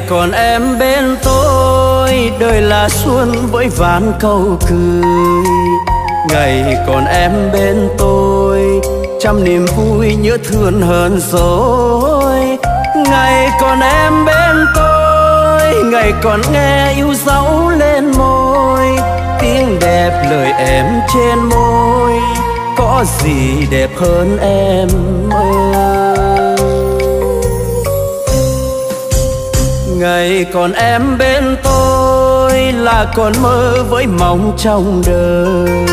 ngày còn em bên tôi, đời là xuân với ván câu cười. Ngày còn em bên tôi, trăm niềm vui nhớ thương hơn rồi ngày còn em bên tôi, ngày còn nghe yêu dấu lên môi. Tiếng đẹp lời em trên môi, có gì đẹp hơn em ơi? Ngày còn em bên tôi là còn mơ với mong trong đời.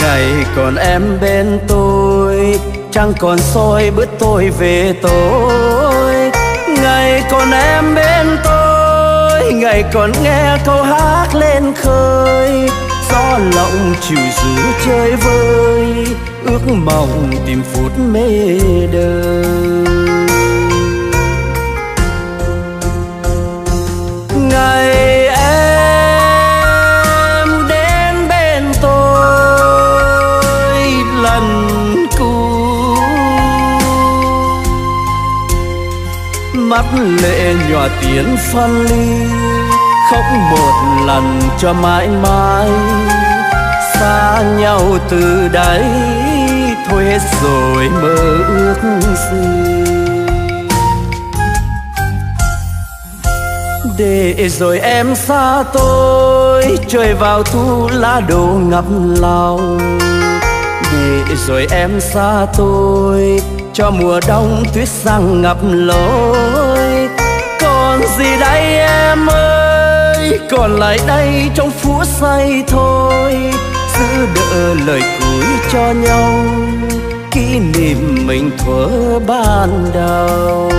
Ngày còn em bên tôi, chẳng còn soi bước tôi về tôi. Ngày còn em bên tôi, ngày còn nghe câu hát lên khơi. Gió lộng chiều rú chơi vơi, ước mong tìm phút mê đời. Mắt lệ nhòa tiếng phân ly, khóc một lần cho mãi mãi. Xa nhau từ đấy, thôi hết rồi mơ ước gì. Để rồi em xa tôi, trời vào thu lá đổ ngập lòng. Để rồi em xa tôi, cho mùa đông tuyết sang ngập lối gì đây em ơi? Còn lại đây trong phút say thôi, giữ đỡ lời cuối cho nhau. Kỷ niệm mình thuở ban đầu.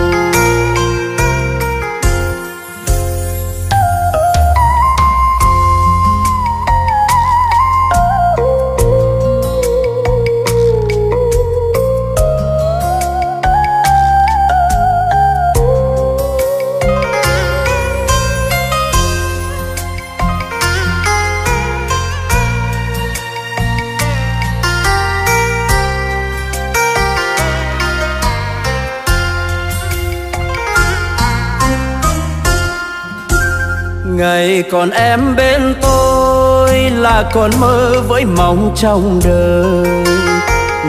Còn em bên tôi là còn mơ với mong trong đời.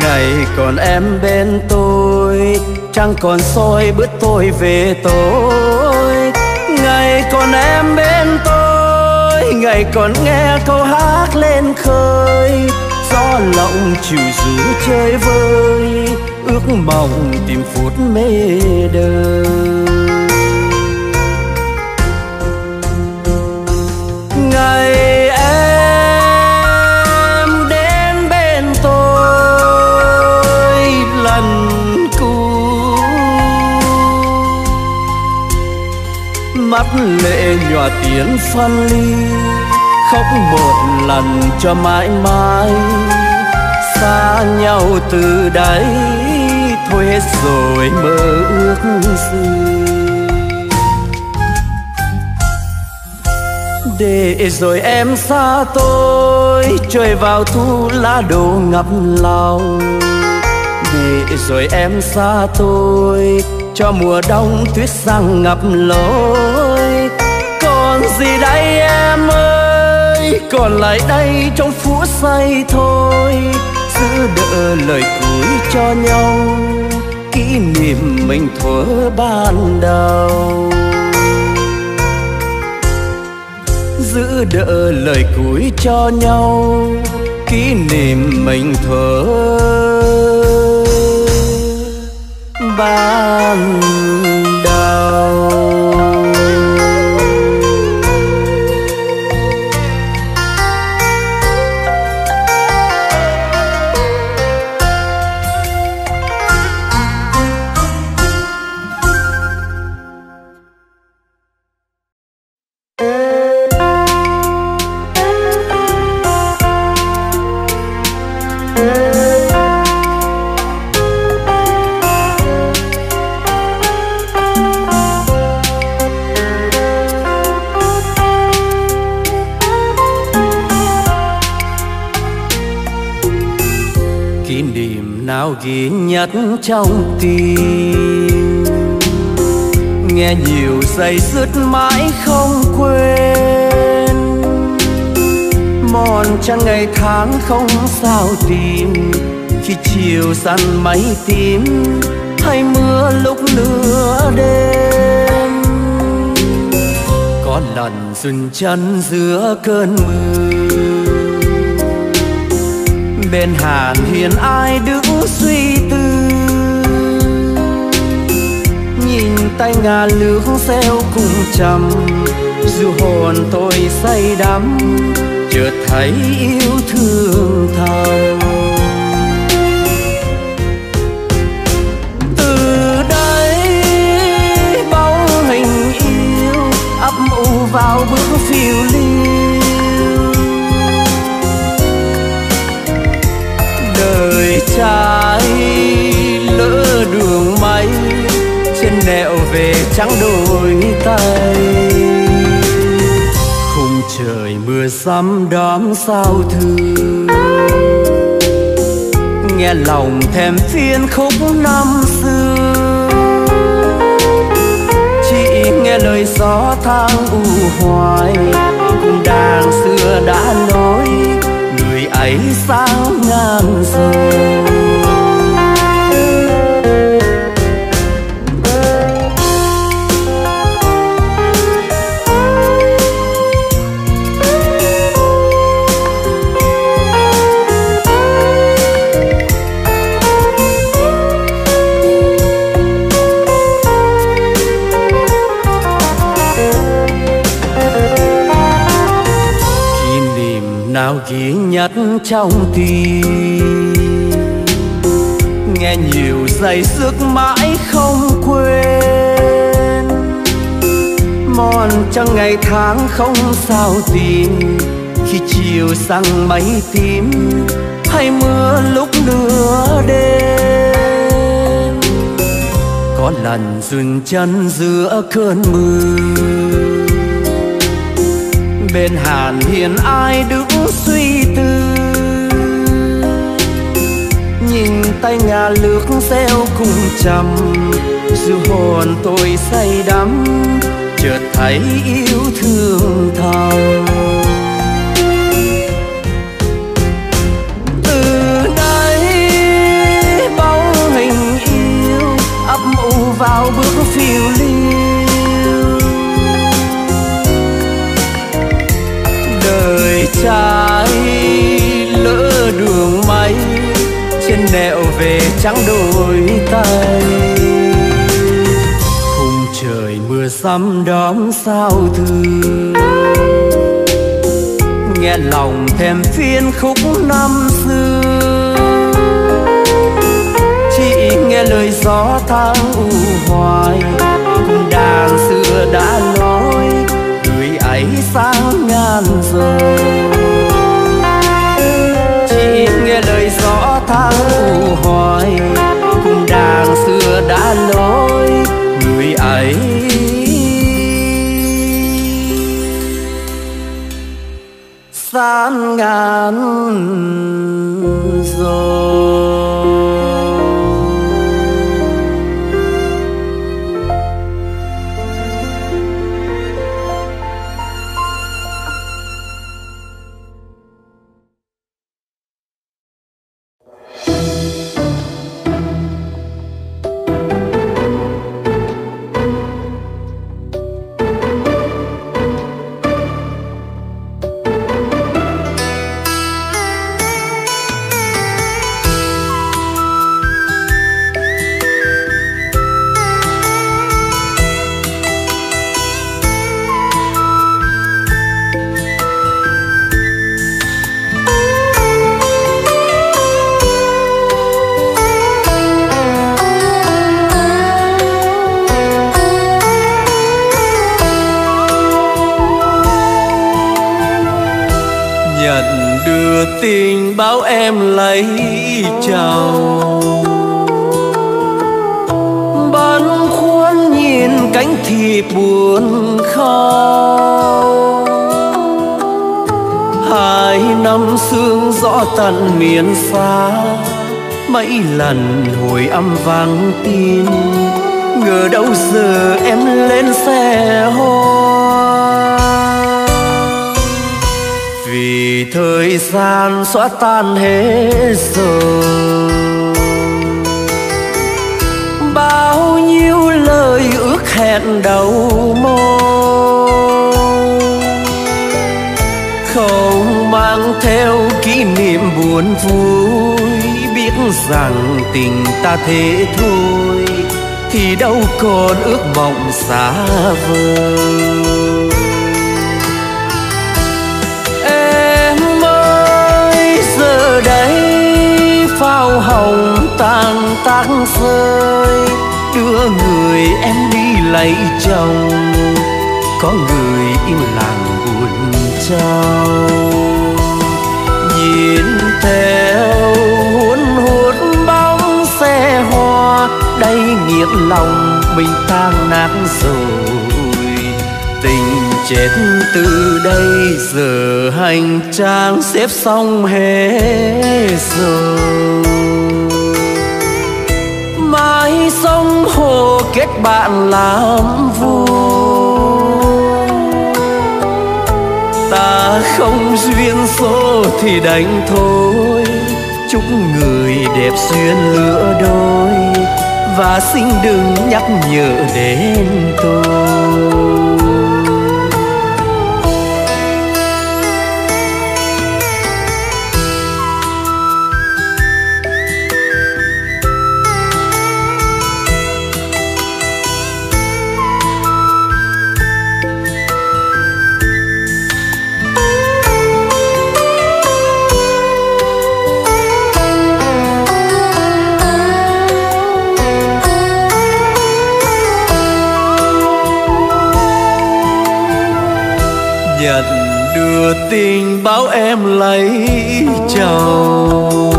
Ngày còn em bên tôi, chẳng còn soi bước tôi về tôi. Ngày còn em bên tôi, ngày còn nghe câu hát lên khơi. Gió lộng chiều rú chơi vơi, ước mong tìm phút mê đời. Mắt lệ nhòa tiếng phân ly, khóc một lần cho mãi mãi. Xa nhau từ đấy, thôi hết rồi mơ ước gì. Để rồi em xa tôi, trời vào thu lá đổ ngập lòng. Để rồi em xa tôi, cho mùa đông tuyết sang ngập lối gì đây em ơi? Còn lại đây trong phút say thôi, giữ đỡ lời cuối cho nhau. Kỷ niệm mình thuở ban đầu. Giữ đỡ lời cuối cho nhau, kỷ niệm mình thuở ban đầu. Nhất trong tim. Nghe nhiều say dứt mãi không quên. Mòn trăng ngày tháng không sao tìm. Khi chiều săn máy tím, hay mưa lúc nửa đêm. Có lần dừng chân giữa cơn mưa. Bên hàn hiền ai đứng suy tư? Tay ngà lướt xeo cùng trầm dù hồn tôi say đắm chợt thấy yêu thương thầm. Trắng đôi tay. Khung trời mưa sắm đón sao thương nghe lòng thèm phiên khúc năm xưa. Chỉ nghe lời gió thang u hoài, cũng đã trong tim. Nghe nhiều giây sức mãi không quên. Mòn trăng ngày tháng không sao tìm. Khi chiều sang mây tím, hay mưa lúc nửa đêm. Có lần dừng chân giữa cơn mưa. Bên hàn hiền ai đứng suy tư? Nhìn tay ngà lướt xeo cùng trầm dù hồn tôi say đắm, chợt thấy yêu thương thầm. Chỉ lời gió tháng u hoài. Cùng đàn xưa đã nói, người ấy sáng ngàn rồi. Chỉ nghe lời gió tháng u hoài, cùng đàn xưa đã nói, người ấy san ngàn tình bao em lấy chồng. Băn khoăn nhìn cánh thì buồn khóc hai năm sương rõ tận miền xa, mấy lần hồi âm vang tin. Ngờ đâu giờ em lên xe hoa vì thời gian xóa tan hết rồi. Bao nhiêu lời ước hẹn đầu môi không mang theo kỷ niệm buồn vui, biết rằng tình ta thế thôi, thì đâu còn ước mộng xa vời. Phao hồng tan tác rơi đưa người em đi lấy chồng có người im lặng buồn trao nhìn theo huấn hút bóng xe hoa đây nghiệt lòng mình tan nát rồi tình chết từ đây, giờ hành trang xếp xong hết rồi. Mãi sông hồ kết bạn làm vui ta không duyên số thì đành thôi. Chúc người đẹp duyên lứa đôi, và xin đừng nhắc nhở đến tôi. Nhận đưa tình báo em lấy chồng.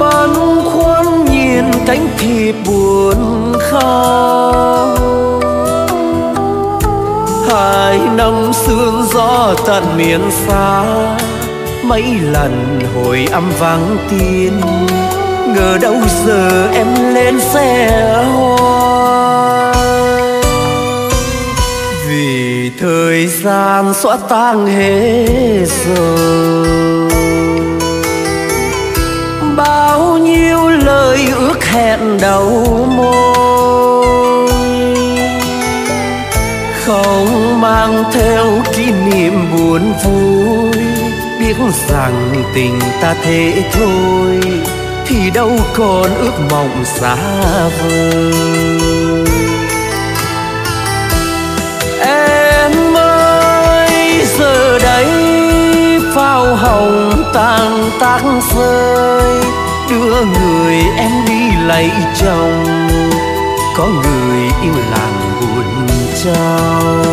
Băn khoăn nhìn cánh thì buồn khóc. Hai năm sương gió tận miền xa, mấy lần hồi âm vắng tin. Ngờ đâu giờ em lên xe hoa? Thời gian xóa tan hết rồi. Bao nhiêu lời ước hẹn đầu môi. Không mang theo kỷ niệm buồn vui, biết rằng tình ta thế thôi, thì đâu còn ước mộng xa vời. Áo hồng tan tác rơi đưa người em đi lấy chồng, có người im lặng buồn trao.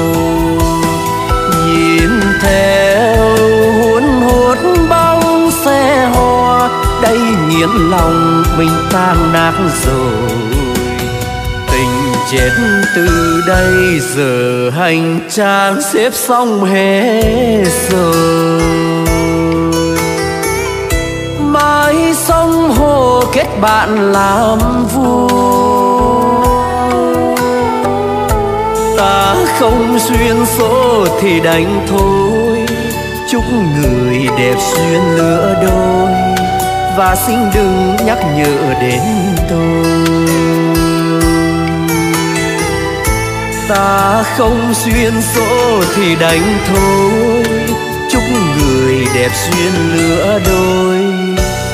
Nhìn theo huấn hút bóng xe hoa, đây nghiến lòng mình tan nát rồi. Tình chết từ đây giờ hành trang xếp xong hết rồi. Sông hồ kết bạn làm vui ta không duyên số thì đành thôi. Chúc người đẹp duyên lứa đôi và xin đừng nhắc nhở đến tôi. Ta không duyên số thì đành thôi. Chúc người đẹp duyên lứa đôi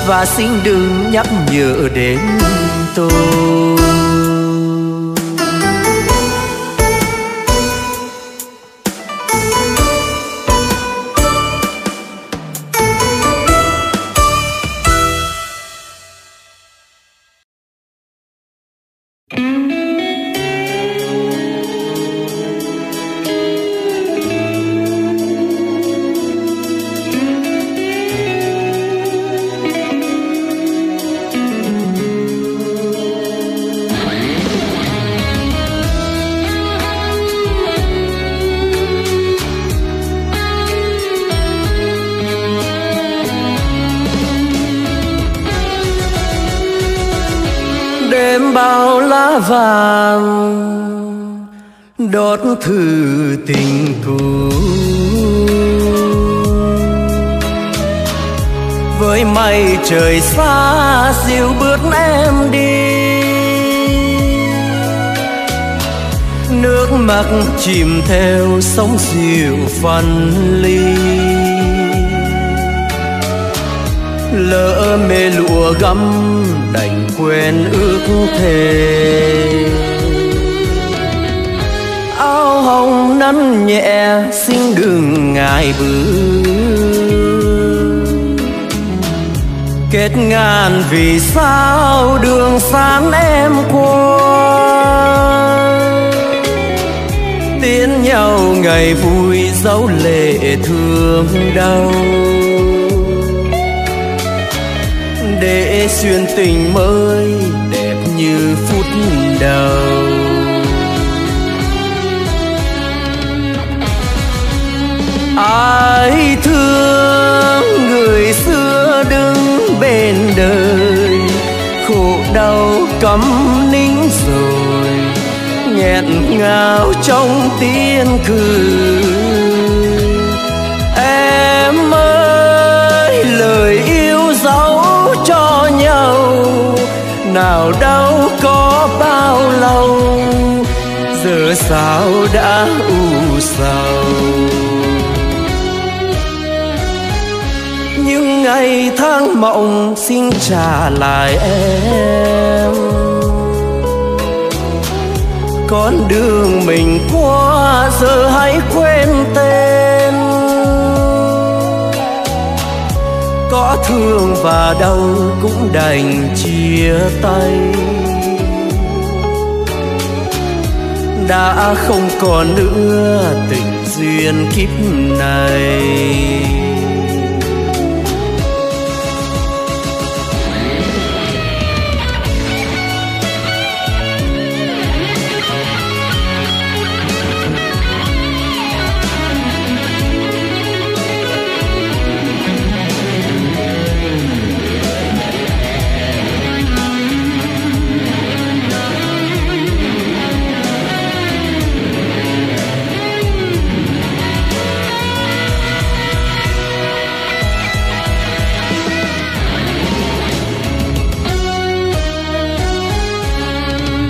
và xin đừng nhắc nhở đến tôi. Vàng, đốt thư tình cũ. Với mây trời xa dịu bước em đi. Nước mắt chìm theo sóng dịu phân ly. Lỡ mê lụa gấm quên ước thề. Áo hồng nắn nhẹ xin đừng ngại bước kết ngàn vì sao đường sáng em qua? Tiến nhau ngày vui dấu lệ thương đau để xuyên tình mới đẹp như phút đầu. Ai thương người xưa đứng bên đời, khổ đau cấm nín rồi, nghẹn ngào trong tiếng cười. Vào đâu có bao lâu, giờ sao đã u sầu. Những ngày tháng mộng xin trả lại em. Con đường mình qua giờ hãy quên tên. Có thương và đau cũng đành chia tay. Đã không còn nữa tình duyên kiếp này.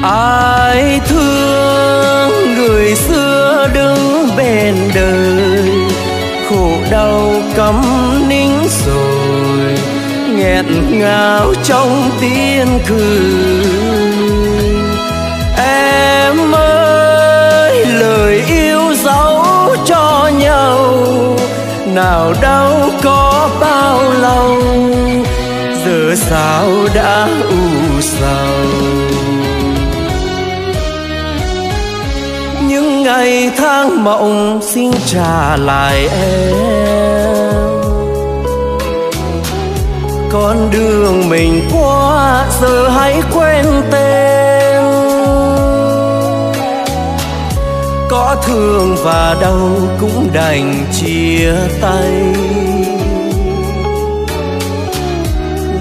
Ai thương người xưa đứng bên đời, khổ đau cấm nín rồi, nghẹn ngào trong tiếng cười. Em ơi, lời yêu dấu cho nhau, nào đâu có bao lâu, giờ sao đã u sầu? Ngày tháng mộng xin trả lại em. Con đường mình qua giờ hãy quên tên. Có thương và đau cũng đành chia tay.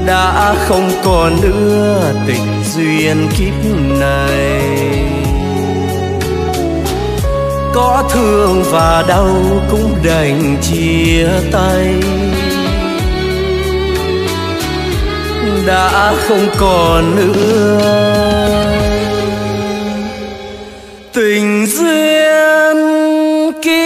Đã không còn nữa tình duyên kiếp này có thương và đau cũng đành chia tay. Đã không còn nữa. Tình duyên kiếp